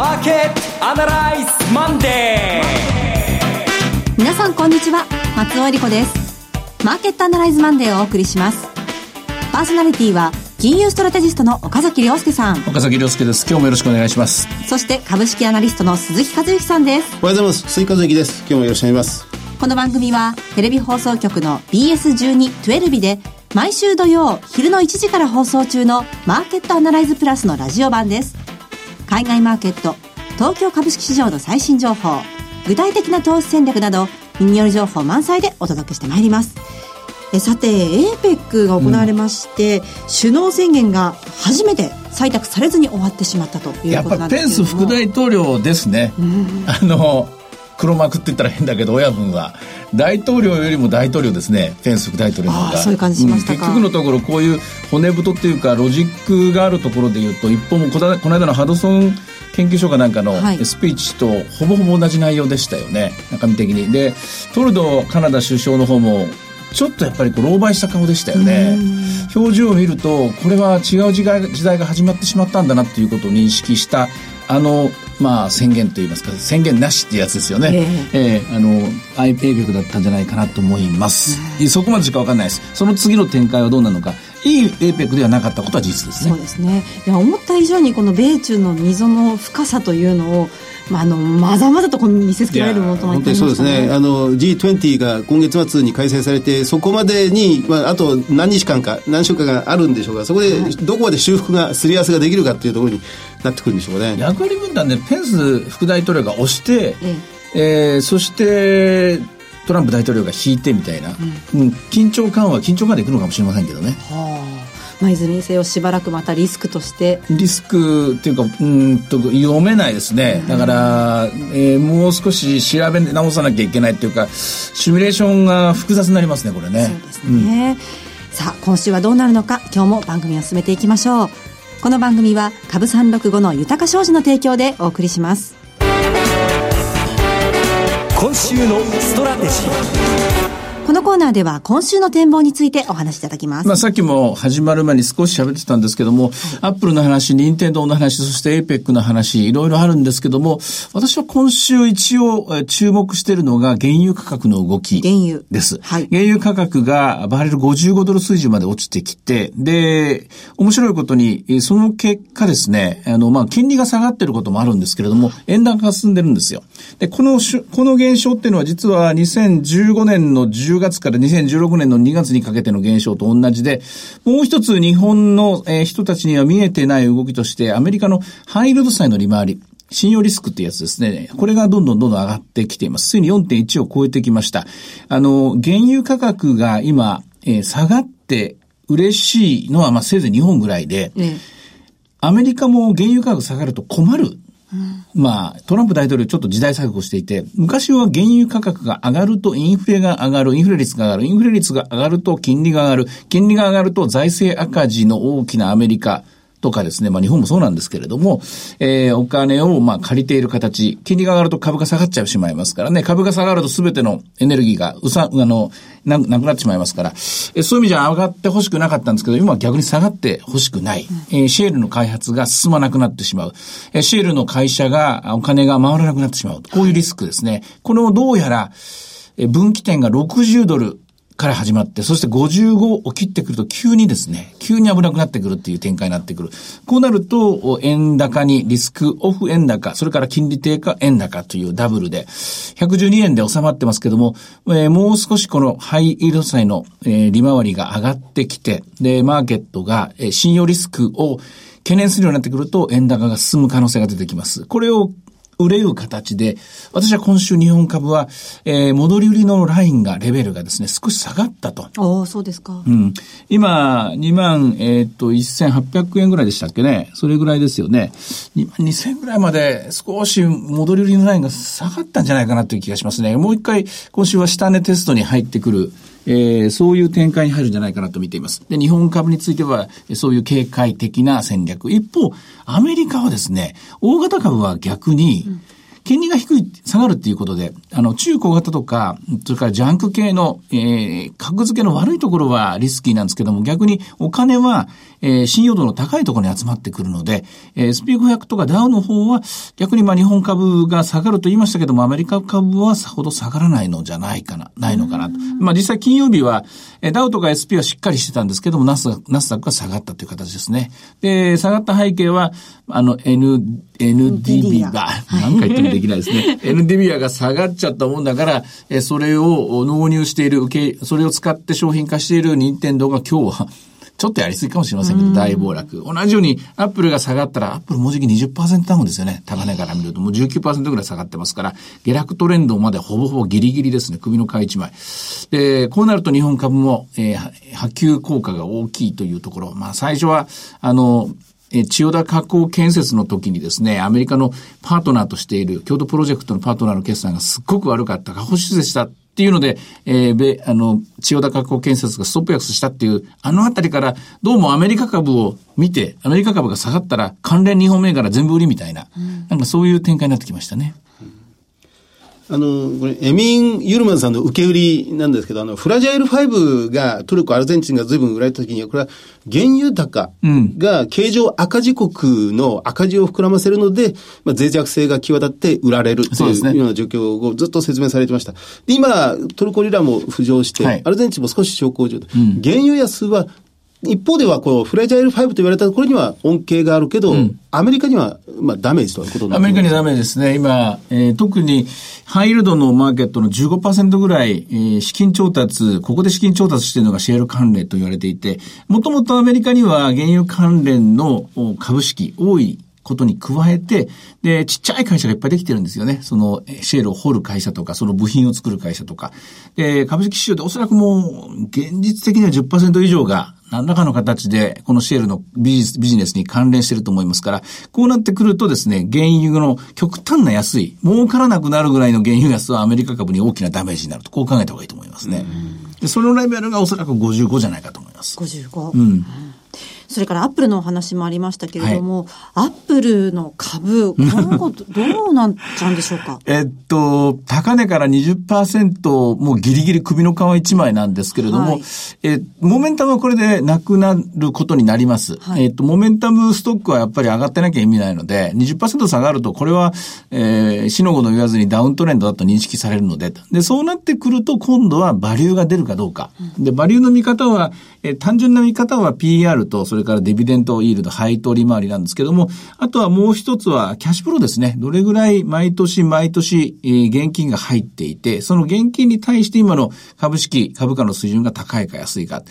マーケットアナライズマンデー皆さんこんにちは。松尾英里子です。マーケットアナライズマンデーをお送りします。パーソナリティは金融ストラテジストの岡崎良介さん。岡崎良介です。今日もよろしくお願いします。そして株式アナリストの鈴木一之さんです。おはようございます。鈴木一之です。今日もよろしくお願いします。この番組はテレビ放送局の BS12-12 で毎週土曜昼の1時から放送中のマーケットアナライズプラスのラジオ版です海外マーケット東京株式市場の最新情報具体的な投資戦略など耳寄り情報満載でお届けしてまいります。えさて APEC が行われまして、うん、首脳宣言が初めて採択されずに終わってしまったということなんですけやっぱペンス副大統領ですね、うん、あの黒幕って言ったら変だけど親分は。大統領よりも大統領ですね。ペンス副大統領の方が。そういう感じしました結局のところこういう骨太っていうかロジックがあるところで言うと一方もこの間のハドソン研究所かなんかのスピーチとほぼほぼ同じ内容でしたよね。中身的に。でトルドーカナダ首相の方もちょっとやっぱりこう狼狽した顔でしたよね。表情を見るとこれは違う時代時代が始まってしまったんだなっていうことを認識したあのまあ宣言といいますか宣言なしってやつですよね、えー、えー、あの IPEC だったんじゃないかなと思います、そこまでしか分かんないです。その次の展開はどうなのかいい APEC ではなかったことは事実ですね。そうですね。いや思った以上にこの米中の溝の深さというのをまあ、あのまざまざとこ見せつけられるものと本当にそうですね。あの G20 が今月末に開催されてそこまでに、まあ、あと何日間か何週間かあるんでしょうがそこでどこまで修復がすり合わせができるかっていうところになってくるんでしょうね。役割分担でペンス副大統領が押して、ええ。えー、そしてトランプ大統領が引いてみたいな、うん、うん、緊張緩和緊張感でいくのかもしれませんけどね。はあ。まあ、いずれにせよしばらくまたリスクとして。リスクっていうかうんと読めないですね、だから、えー、もう少し調べ直さなきゃいけないっていうかシミュレーションが複雑になりますねこれね。そうですね、うん、さあ今週はどうなるのか今日も番組を進めていきましょう。この番組は株365の豊か商事の提供でお送りします今週のストラテジー。このコーナーでは今週の展望についてお話しいただきます。まあさっきも始まる前に少し喋ってたんですけども、はい、アップルの話、任天堂の話、そして APEC の話、いろいろあるんですけども、私は今週一応注目しているのが原油価格の動きです。はい、原油価格がバレル55ドル水準まで落ちてきて、で、面白いことに、その結果ですね、あの、まあ、金利が下がってることもあるんですけれども、円高が進んでるんですよ。で、この、この現象っていうのは実は2015年の10月から2016年の2月にかけての現象と同じで、もう一つ日本の人たちには見えてない動きとして、アメリカのハイルド債の利回り。信用リスクってやつですね。これがどんどんどんどん上がってきています。ついに4.1を超えてきました。あの、原油価格が今、えー、下がって嬉しいのは、まあ、せいぜい日本ぐらいで、アメリカも原油価格下がると困るまあ、トランプ大統領ちょっと時代錯誤していて、昔は原油価格が上がるとインフレが上がる、インフレ率が上がる、インフレ率が上がると金利が上がる、金利が上がると財政赤字の大きなアメリカ、とかですね、まあ日本もそうなんですけれども、えー、お金をまあ借りている形、金利が上がると株が下がっちゃうしまいますからね、株が下がると全てのエネルギーがうさ、あの、ななくなってしまいますから、えそういう意味じゃ上がってほしくなかったんですけど、今は逆に下がってほしくない。うん、えー、シェールの開発が進まなくなってしまう。えー、シェールの会社がお金が回らなくなってしまう。こういうリスクですね。このどうやら、え分岐点が60ドルから始まって、そして55を切ってくると急にですね、急に危なくなってくるっていう展開になってくる。こうなると、円高にリスクオフ円高、それから金利低下円高というダブルで、112円で収まってますけども、えー、もう少しこのハイイールド債の、えー、利回りが上がってきて、で、マーケットが、えー、信用リスクを懸念するようになってくると、円高が進む可能性が出てきます。これを売れる形で、私は今週日本株は、えー、戻り売りのラインが、レベルがですね、少し下がったと。ああ、そうですか。うん。今、2万、えっ、と、1800円ぐらいでしたっけね。それぐらいですよね。2万2000ぐらいまで少し戻り売りのラインが下がったんじゃないかなという気がしますね。もう一回、今週は下値テストに入ってくる。えー、そういう展開に入るんじゃないかなと見ています。で、日本株については、そういう警戒的な戦略。一方、アメリカはですね、大型株は逆に、金利が低い、下がるっていうことで、あの、中小型とか、それからジャンク系の、えー、格付けの悪いところはリスキーなんですけども、逆にお金は、えー、信用度の高いところに集まってくるので、えー、SP500 とかダウの方は、逆にまあ日本株が下がると言いましたけども、アメリカ株はさほど下がらないのじゃないかな、ないのかなと。まあ実際金曜日は、えダウとか SP はしっかりしてたんですけども、ナスナスダックが下がったという形ですね。で、下がった背景は、あの、N、NDB が、何回言ってもできないですね。NDB が下がっちゃったもんだから、えそれを納入している、受け、それを使って商品化している任天堂が今日は、ちょっとやりすぎかもしれませんけど、大暴落。同じように、アップルが下がったら、アップルもうじき20%ダウンですよね。高値から見ると。もう19%ぐらい下がってますから、下落トレンドまでほぼほぼギリギリですね。首の買い一枚。で、こうなると日本株も、えー、波及効果が大きいというところ。まあ、最初は、あの、え千代田加工建設の時にですね、アメリカのパートナーとしている、京都プロジェクトのパートナーの決算がすっごく悪かった。過保出でしたっていうので、えー、べ、あの、千代田加工建設がストップ安したっていう、あのあたりから、どうもアメリカ株を見て、アメリカ株が下がったら、関連日本銘柄全部売りみたいな、うん、なんかそういう展開になってきましたね。あの、これ、エミン・ユルマンさんの受け売りなんですけど、あの、フラジャイル5が、トルコ、アルゼンチンが随分売られた時には、これは原油高が経常赤字国の赤字を膨らませるので、まあ、脆弱性が際立って売られるというような状況をずっと説明されてました。で、今、トルコリラも浮上して、はい、アルゼンチンも少し小康状態。うん、原油安は一方では、こう、フラジャイル5と言われたところには恩恵があるけど、うん、アメリカには、まあ、ダメージということアメリカにダメージですね。今、えー、特に、ハイルドのマーケットの15%ぐらい、えー、資金調達、ここで資金調達しているのがシェール関連と言われていて、もともとアメリカには原油関連の株式多いことに加えて、で、ちっちゃい会社がいっぱいできてるんですよね。その、シェールを掘る会社とか、その部品を作る会社とか。で、株式市場でおそらくもう、現実的には10%以上が、何らかの形で、このシェールのビジネスに関連していると思いますから、こうなってくるとですね、原油の極端な安い、儲からなくなるぐらいの原油安はアメリカ株に大きなダメージになると、こう考えた方がいいと思いますね。でそのレベルがおそらく55じゃないかと思います。55? うん。それからアップルのお話もありましたけれども、はい、アップルの株、今後どうなっちゃうんでしょうか？えっと、高値から20%、もうギリギリ首の皮一枚なんですけれども、はい、えモメンタムはこれでなくなることになります。はい、えっと、モメンタムストックはやっぱり上がってなきゃ意味ないので、20%下がると、これは、えー、死の子の言わずにダウントレンドだと認識されるので、で、そうなってくると、今度はバリューが出るかどうか。で、バリューの見方は、えー、単純な見方は PR と、それからディビデントイールド、配当利回りなんですけども、あとはもう一つはキャッシュフローですね。どれぐらい毎年毎年、えー、現金が入っていて、その現金に対して今の株式、株価の水準が高いか安いか。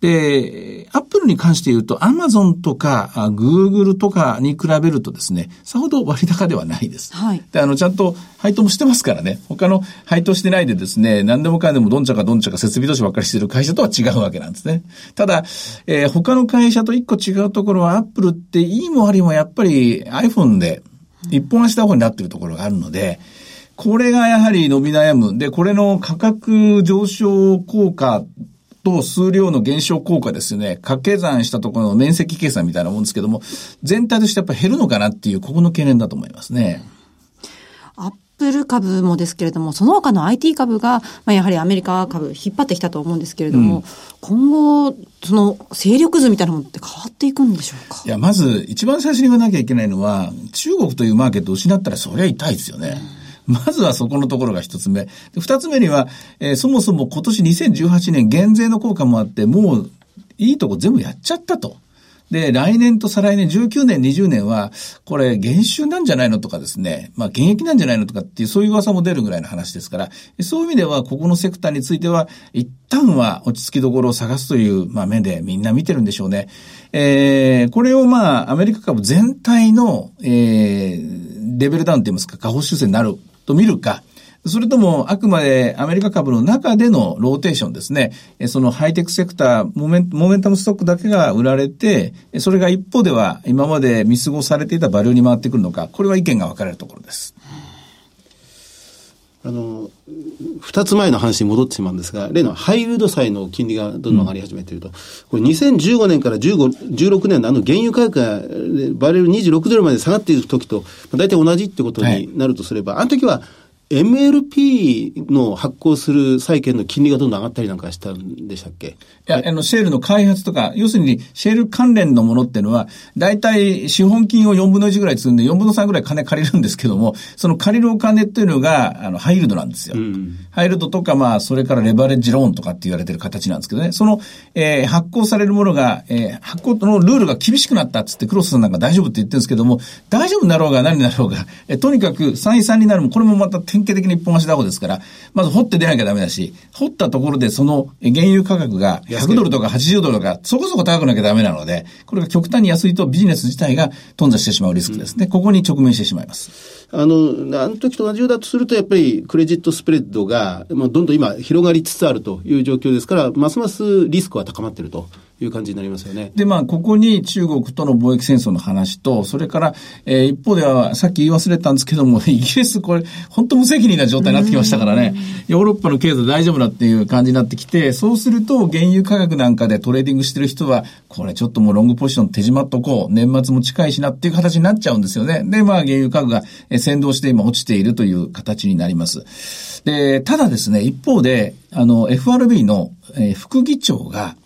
で、アップルに関して言うと、アマゾンとか、グーグルとかに比べるとですね、さほど割高ではないです。はい。で、あの、ちゃんと配当もしてますからね。他の配当してないでですね、何でもかんでもどんちゃかどんちゃか設備投資ばっかりしてる会社とは違うわけなんですね。ただ、えー、他の会社と一個違うところは、アップルっていいも悪いもやっぱり iPhone で一本足打法になってるところがあるので、これがやはり伸び悩む。で、これの価格上昇効果と数量の減少効果ですよね。掛け算したところの面積計算みたいなもんですけども、全体としてやっぱ減るのかなっていう、ここの懸念だと思いますね。プル株もですけれども、その他の IT 株が、まあ、やはりアメリカ株引っ張ってきたと思うんですけれども、うん、今後、その勢力図みたいなものって変わっていくんでしょうか？いや、まず一番最初に言わなきゃいけないのは、中国というマーケットを失ったらそりゃ痛いですよね。うん、まずはそこのところが一つ目。二つ目には、えー、そもそも今年2018年減税の効果もあって、もういいとこ全部やっちゃったと。で、来年と再来年、19年、20年は、これ、減収なんじゃないのとかですね、まあ、減益なんじゃないのとかっていう、そういう噂も出るぐらいの話ですから、そういう意味では、ここのセクターについては、一旦は落ち着きどころを探すという、まあ、目でみんな見てるんでしょうね。えー、これをまあ、アメリカ株全体の、えー、レベルダウンといいますか、下方修正になると見るか、それとも、あくまでアメリカ株の中でのローテーションですね。そのハイテクセクター、モメンモメンタムストックだけが売られて、それが一方では今まで見過ごされていたバリューに回ってくるのか、これは意見が分かれるところです。あの、二つ前の話に戻ってしまうんですが、例のハイルド債の金利がどんどん上がり始めていると、うん、これ2015年から15、16年のあの原油価格がバレル26ドルまで下がっている時と、大体同じってことになるとすれば、はい、あの時は MLP の発行する債券の金利がどんどん上がったりなんかしたんでしたっけ？いや、あの、シェールの開発とか、要するに、シェール関連のものっていうのは、大体資本金を4分の1ぐらい積んで、4分の3ぐらい金借りるんですけども、その借りるお金っていうのが、あの、ハイールドなんですよ。ハイールドとか、まあ、それからレバレッジローンとかって言われてる形なんですけどね、その、えー、発行されるものが、えー、発行のルールが厳しくなったっつって、クロスさんなんか大丈夫って言ってるんですけども、大丈夫になろうが何になろうが、えー、とにかく、再三になるも、これもまた典型的に一本足だこですから、まず掘って出なきゃダメだし、掘ったところでその原油価格が100ドルとか80ドルとか、そこそこ高くなきゃダメなので、これが極端に安いとビジネス自体が頓挫してしまうリスクですね。うん、ここに直面してしまいます。あの、あの時と同じようだとすると、やっぱりクレジットスプレッドが、まあ、どんどん今広がりつつあるという状況ですから、ますますリスクは高まっていると。いう感じになりますよね。で、まあ、ここに中国との貿易戦争の話と、それから、えー、一方では、さっき言い忘れたんですけども、イギリス、これ、本当無責任な状態になってきましたからね、ヨーロッパの経済大丈夫だっていう感じになってきて、そうすると、原油価格なんかでトレーディングしてる人は、これちょっともうロングポジション手仕舞っとこう、年末も近いしなっていう形になっちゃうんですよね。で、まあ、原油価格が先導して今落ちているという形になります。で、ただですね、一方で、あの、FRB の、えー、副議長が、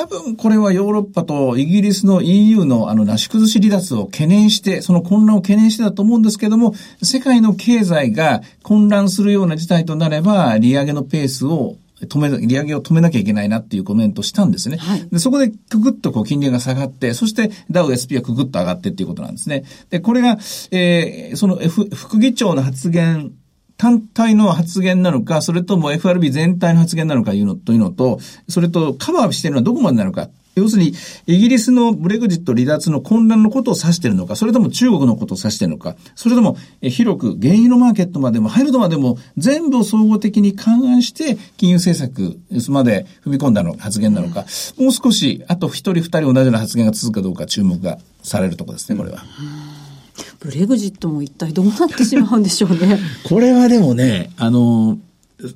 多分これはヨーロッパとイギリスの EU のあの、なし崩し離脱を懸念して、その混乱を懸念してだと思うんですけども、世界の経済が混乱するような事態となれば、利上げのペースを止め、利上げを止めなきゃいけないなっていうコメントをしたんですね。はい、でそこでくぐっとこう金利が下がって、そしてダウ SP はくぐっと上がってっていうことなんですね。で、これが、えー、その、F、副議長の発言単体の発言なのか、それとも FRB 全体の発言なのかいうのというのと、それとカバーしているのはどこまでなのか。要するに、イギリスのブレグジット離脱の混乱のことを指しているのか、それとも中国のことを指しているのか、それとも、広く原油のマーケットまでも、ハイルドまでも、全部を総合的に勘案して、金融政策まで踏み込んだの発言なのか、もう少し、あと一人二人同じような発言が続くかどうか注目がされるところですね、これは。ブレグジットも一体どうなってしまうんでしょうね。これはでもね、あの、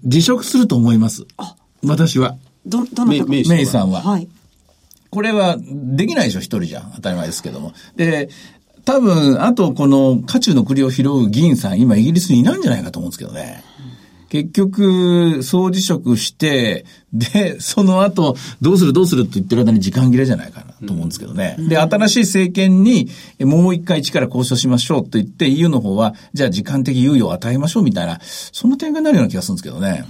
辞職すると思います。あ私は。ど、どなたメイさんは。はい。これはできないでしょ、一人じゃ。当たり前ですけども。で、多分、あとこの、渦中の栗を拾う議員さん、今イギリスにいないんじゃないかと思うんですけどね。結局、総辞職して、で、その後、どうするどうするって言ってる間に時間切れじゃないかなと思うんですけどね。うん、で、新しい政権に、もう一回力交渉しましょうと言って、EU の方は、じゃあ時間的猶予を与えましょうみたいな、そんな展開になるような気がするんですけどね。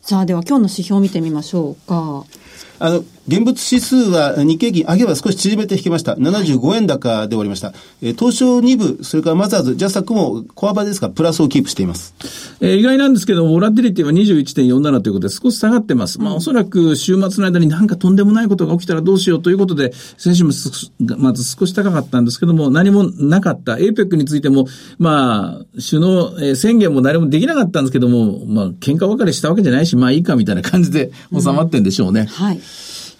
さあ、では今日の指標を見てみましょうか。あの、現物指数は日経金上げは少し縮めて引きました。75円高で終わりました。えー、東証2部、それからマザーズ、ジャスタックも小幅ですが、プラスをキープしています。えー、意外なんですけど、ボラティリティは21.47ということで少し下がってます。まあ、おそらく週末の間になんかとんでもないことが起きたらどうしようということで、先週もまず少し高かったんですけども、何もなかった。APEC についても、まあ、首脳、えー、宣言も誰もできなかったんですけども、まあ、喧嘩別れしたわけじゃないし、まあいいかみたいな感じで収まってんでしょうね。うん、はい。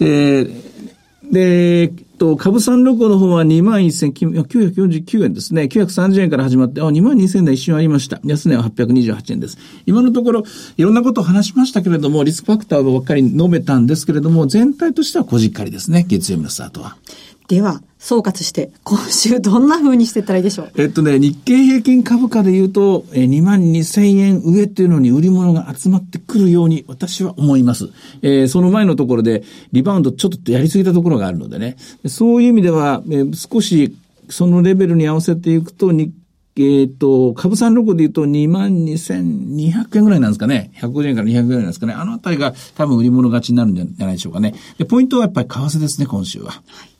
えで、えっと、株三六五の方は21,949円ですね。930円から始まって、あ、22,000円で一瞬ありました。安値は828円です。今のところ、いろんなことを話しましたけれども、リスクファクターばっかり述べたんですけれども、全体としてはこじっかりですね。月曜日のスタートは。では、総括して、今週どんな風にしてったらいいでしょう？えっとね、日経平均株価で言うと、えー、2万2000円上っていうのに売り物が集まってくるように私は思います。えー、その前のところでリバウンドちょっとやりすぎたところがあるのでね、そういう意味では、えー、少しそのレベルに合わせていくと、日えっ、と、株三六で言うと22,200円ぐらいなんですかね。150円から200円ぐらいなんですかね。あのあたりが多分売り物勝ちになるんじゃないでしょうかね。で、ポイントはやっぱり為替ですね、今週は。はい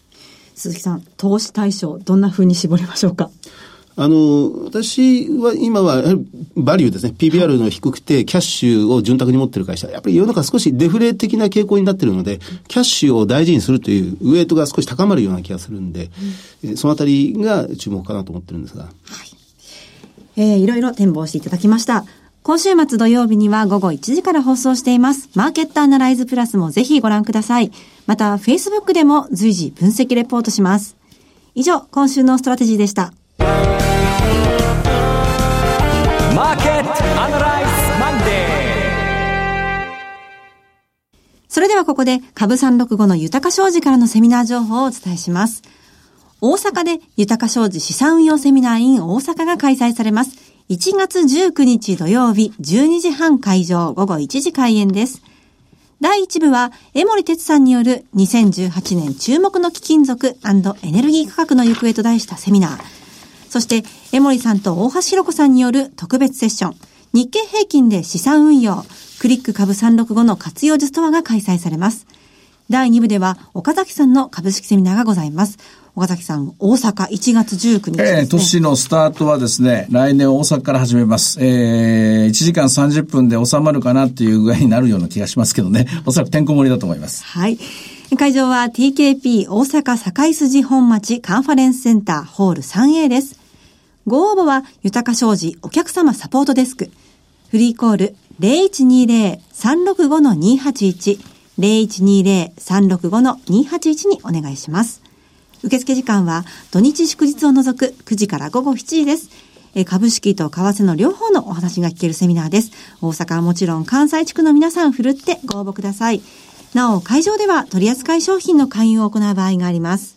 鈴木さん、投資対象、どんなふうに絞りましょうか？あの、私は今は、バリューですね。PBR の低くて、キャッシュを潤沢に持ってる会社。やっぱり世の中少しデフレ的な傾向になってるので、キャッシュを大事にするというウエイトが少し高まるような気がするんで、うん、そのあたりが注目かなと思ってるんですが。はい。えー、いろいろ展望していただきました。今週末土曜日には午後1時から放送しています。マーケットアナライズプラスもぜひご覧ください。また、Facebook でも随時分析レポートします。以上、今週のストラテジーでした。マーケットアナライズマンデーそれではここで株365の豊商事からのセミナー情報をお伝えします。大阪で豊か商事資産運用セミナー in 大阪が開催されます。1月19日土曜日12時半会場午後1時開演です。第1部は、江森哲さんによる2018年注目の貴金属エネルギー価格の行方と題したセミナー。そして、江森さんと大橋弘子さんによる特別セッション。日経平均で資産運用、クリック株365の活用術とはが開催されます。第2部では、岡崎さんの株式セミナーがございます。岡崎さん、大阪1月19日です、ね。えー、年のスタートはですね、来年大阪から始めます。えー、1時間30分で収まるかなっていう具合になるような気がしますけどね。おそらくてんこ盛りだと思います。はい。会場は TKP 大阪堺筋本町カンファレンスセンターホール 3A です。ご応募は豊か商事お客様サポートデスク。フリーコール0120-365-281 0120-365-281にお願いします。受付時間は土日祝日を除く9時から午後7時です。株式と為替の両方のお話が聞けるセミナーです。大阪はもちろん関西地区の皆さんふるってご応募ください。なお、会場では取扱い商品の勧誘を行う場合があります。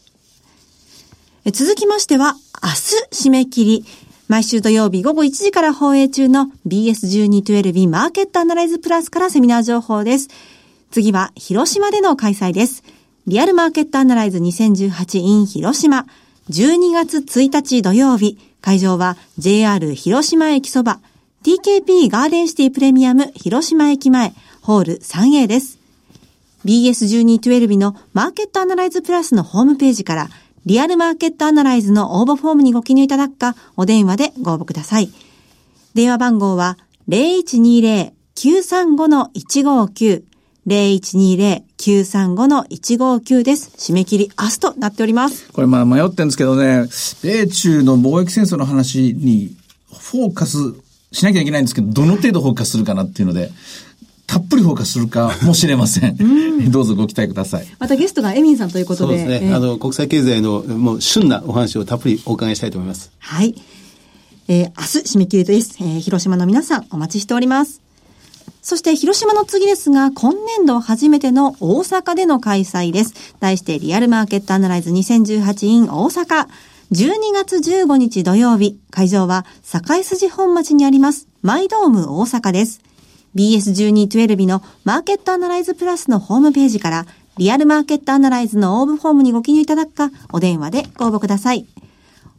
続きましては、明日締め切り。毎週土曜日午後1時から放映中の BS1212 マーケットアナライズプラスからセミナー情報です。次は広島での開催です。リアルマーケットアナライズ2018 in 広島。12月1日土曜日。会場は JR 広島駅そば。TKP ガーデンシティプレミアム広島駅前。ホール 3A です。BS1212 のマーケットアナライズプラスのホームページからリアルマーケットアナライズの応募フォームにご記入いただくか、お電話でご応募ください。電話番号は0120-935-159 0120-935-159です。締め切り明日となっております。これまあ迷ってるんですけどね、米中の貿易戦争の話にフォーカスしなきゃいけないんですけど、どの程度フォーカスするかなっていうので、たっぷりフォーカスするかもしれません。どうぞご期待ください。またゲストがエミンさんということで。そうですね。あの、国際経済のもう旬なお話をたっぷりお伺いしたいと思います。はい。えー、明日締め切りです。えー、広島の皆さんお待ちしております。そして広島の次ですが、今年度初めての大阪での開催です。題してリアルマーケットアナライズ2018 in 大阪。12月15日土曜日、会場は堺筋本町にあります、マイドーム大阪です。BS1212 のマーケットアナライズプラスのホームページから、リアルマーケットアナライズの応募フォームにご記入いただくか、お電話でご応募ください。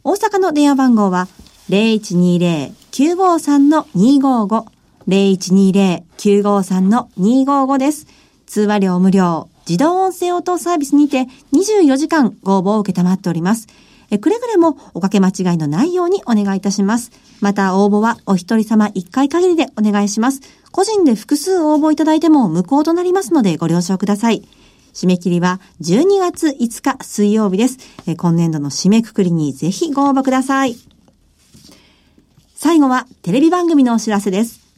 大阪の電話番号は、0120-953-255 0120-953-255です。通話料無料、自動音声応答サービスにて24時間ご応募を受けたまっております。えくれぐれもおかけ間違いのないようにお願いいたします。また応募はお一人様一回限りでお願いします。個人で複数応募いただいても無効となりますのでご了承ください。締め切りは12月5日水曜日です。え今年度の締めくくりにぜひご応募ください。最後はテレビ番組のお知らせです。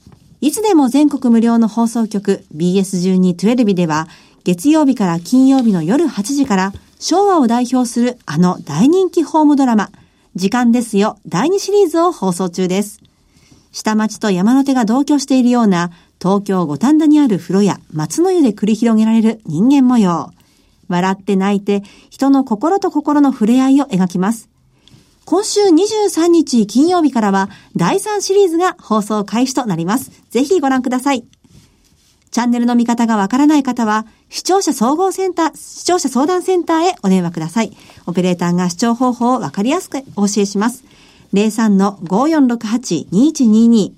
いつでも全国無料の放送局 BS1212 では月曜日から金曜日の夜8時から昭和を代表するあの大人気ホームドラマ時間ですよ第2シリーズを放送中です。下町と山の手が同居しているような東京五反田にある風呂や松の湯で繰り広げられる人間模様。笑って泣いて人の心と心の触れ合いを描きます。今週23日金曜日からは第3シリーズが放送開始となります。ぜひご覧ください。チャンネルの見方がわからない方は、視聴者総合センター、視聴者相談センターへお電話ください。オペレーターが視聴方法をわかりやすくお教えします。03-5468-2122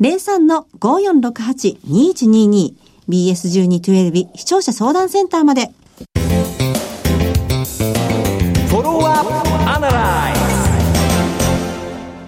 03-5468-2122 BS1212 視聴者相談センターまで。フォロワーアップアナライ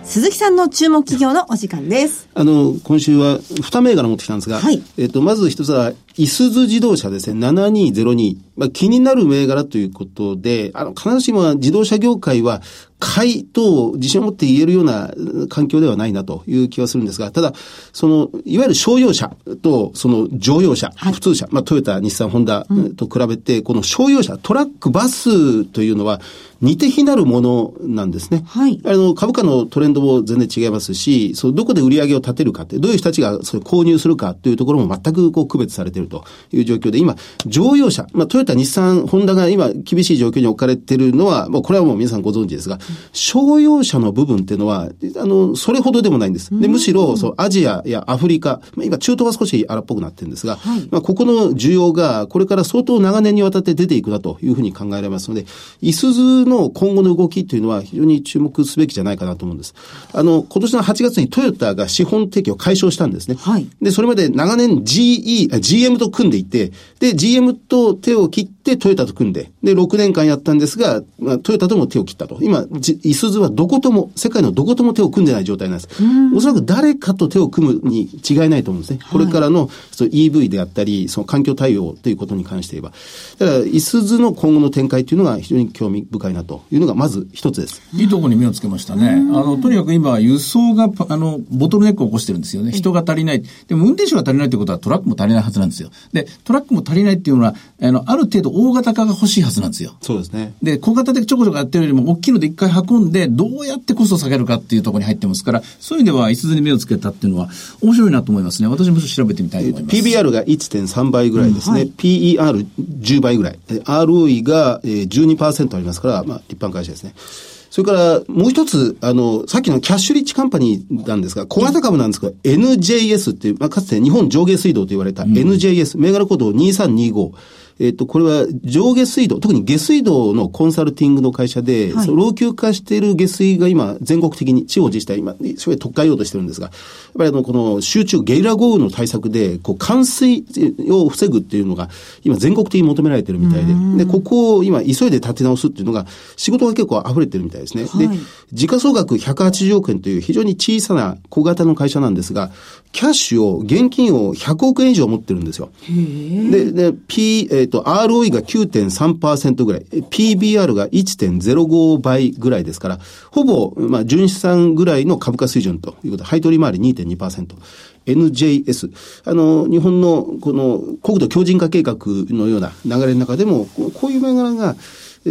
鈴木さんの注目企業のお時間です。あの、今週は2銘柄持ってきたんですが、はいえっと、まず一つは、いすズ自動車ですね、7202。まあ、気になる銘柄ということで、あの、必ずしも自動車業界は、買いと自信を持って言えるようなうん環境ではないなという気はするんですが、ただ、その、いわゆる商用車と、その乗用車、はい。普通車、まあ、トヨタ、日産、ホンダと比べて、この商用車、トラック、バスというのは、似て非なるものなんですね。はい。あの、株価のトレンドも全然違いますし、そう、どこで売り上げを立てるかって、どういう人たちがそれ購入するかというところも全くこう区別されているるという状況で、今、乗用車、まあ、トヨタ、日産、ホンダが今、厳しい状況に置かれているのは、もうこれはもう皆さんご存知ですが、商用車の部分っていうのは、あの、それほどでもないんです。で、むしろ、そう、アジアやアフリカ、まあ、今、中東は少し荒っぽくなってるんですが、はい、まあ、ここの需要が、これから相当長年にわたって出ていくなというふうに考えられますので、いすずの今後の動きというのは非常に注目すべきじゃないかなと思うんです。あの、今年の8月にトヨタが資本提供を解消したんですね。はい。で、それまで長年 GE、GM と組んでいて、で、GM と手を切ってトヨタと組んで、で、6年間やったんですが、まあ、トヨタとも手を切ったと。今、いすずはどことも、世界のどことも手を組んでない状態なんです。おそらく誰かと手を組むに違いないと思うんですね。これからの、その EV であったり、その環境対応ということに関して言えば。だから、いすずの今後の展開というのが非常に興味深いなというのが、まず一つです。いいところに目をつけましたね。あの、とにかく今、輸送が、あの、ボトルネックを起こしてるんですよね。人が足りない。でも、運転手が足りないということはトラックも足りないはずなんですよ。で、トラックも足りないっていうのは、あの、ある程度大型化が欲しいはずなんですよ。そうですね。で、小型でちょこちょこやってるよりも、大きいので一回運んで、どうやってコストを下げるかっていうところに入ってますから、そういう意味では、いすずに目をつけたっていうのは、面白いなと思いますね。私も調べてみたいと思います。PBR が1.3倍ぐらいですね。うんはい、PER10 倍ぐらい。ROE が12%ありますから、まあ、一般会社ですね。それから、もう一つ、あの、さっきのキャッシュリッチカンパニーなんですが、小型株なんですが、NJS っていう、まあ、かつて日本上下水道と言われた NJS、うん、銘柄コード2325。えっ、と、これは上下水道、特に下水道のコンサルティングの会社で、はい、老朽化している下水が今、全国的に、地方自治体、今、それ特化用としてるんですが、やっぱりあの、この集中、ゲリラ豪雨の対策で、こう、冠水を防ぐっていうのが、今、全国的に求められてるみたいで、で、ここを今、急いで立て直すっていうのが、仕事が結構溢れてるみたいですね。はい、で、時価総額180億円という非常に小さな小型の会社なんですが、キャッシュを、現金を100億円以上持ってるんですよ。で、で、P、えっ、ー、と、ROE が9.3%ぐらい、PBR が1.05倍ぐらいですから、ほぼ、まあ、純資産ぐらいの株価水準ということで、配当利回り2.2%。NJS。あの、日本のこの国土強靭化計画のような流れの中でも、こういう銘柄が、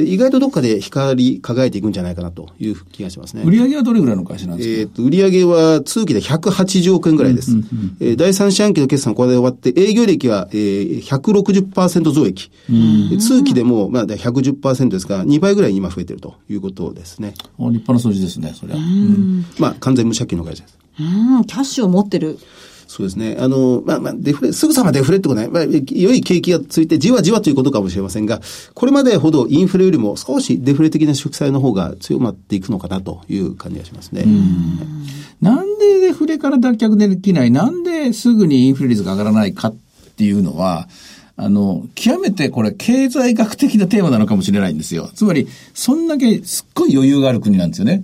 意外とどっかで光り輝いていくんじゃないかなという気がしますね。売上はどれぐらいの会社なんですか？えっ、と、売上は通期で180億円ぐらいです。うんうんうん、えー、第三四半期の決算これで終わって、営業利益は、えー、160%増益。通期でも、まあ、110%ですが、2倍ぐらいに今増えてるということですね。立派な数字ですね、それは。まあ、完全無借金の会社です。うん、キャッシュを持ってる。そうですね。あの、まあ、まあ、デフレ、すぐさまデフレってことない。まあ、良い景気がついて、じわじわということかもしれませんが、これまでほどインフレよりも少しデフレ的な祝祭の方が強まっていくのかなという感じがしますね。なんでデフレから脱却できない？なんですぐにインフレ率が上がらないかっていうのは、あの、極めてこれ経済学的なテーマなのかもしれないんですよ。つまり、そんだけすっごい余裕がある国なんですよね。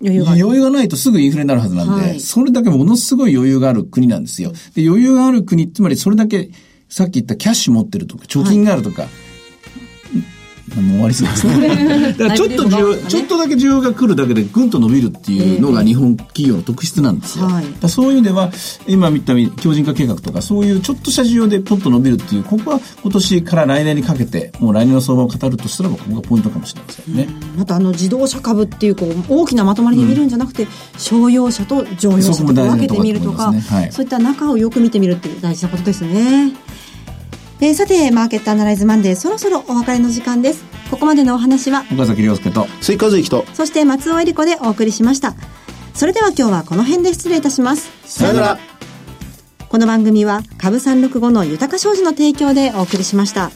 余裕が余裕がないとすぐインフレになるはずなんで、はい、それだけものすごい余裕がある国なんですよ。で余裕がある国、つまりそれだけ、さっき言ったキャッシュ持ってるとか、貯金があるとか、はいもう終わりそうですね。だからちょっと需要、ちょっとだけ需要が来るだけでぐんと伸びるっていうのが日本企業の特質なんですよ。はい、そういう意味では、今見た強靭化計画とか、そういうちょっとした需要でポッと伸びるっていう、ここは今年から来年にかけて、もう来年の相場を語るとしたら、ここがポイントかもしれませんね。またあの自動車株っていうこう大きなまとまりで見るんじゃなくて、うん、商用車と乗用車と分けてみるとか、ねはい、そういった中をよく見てみるっていう大事なことですね。えー、さて、マーケットアナライズマンデー、そろそろお別れの時間です。ここまでのお話は、岡崎亮介と、追加随と、そして松尾恵里子でお送りしました。それでは今日はこの辺で失礼いたします。さよなら。この番組は、株365の豊か商事の提供でお送りしました。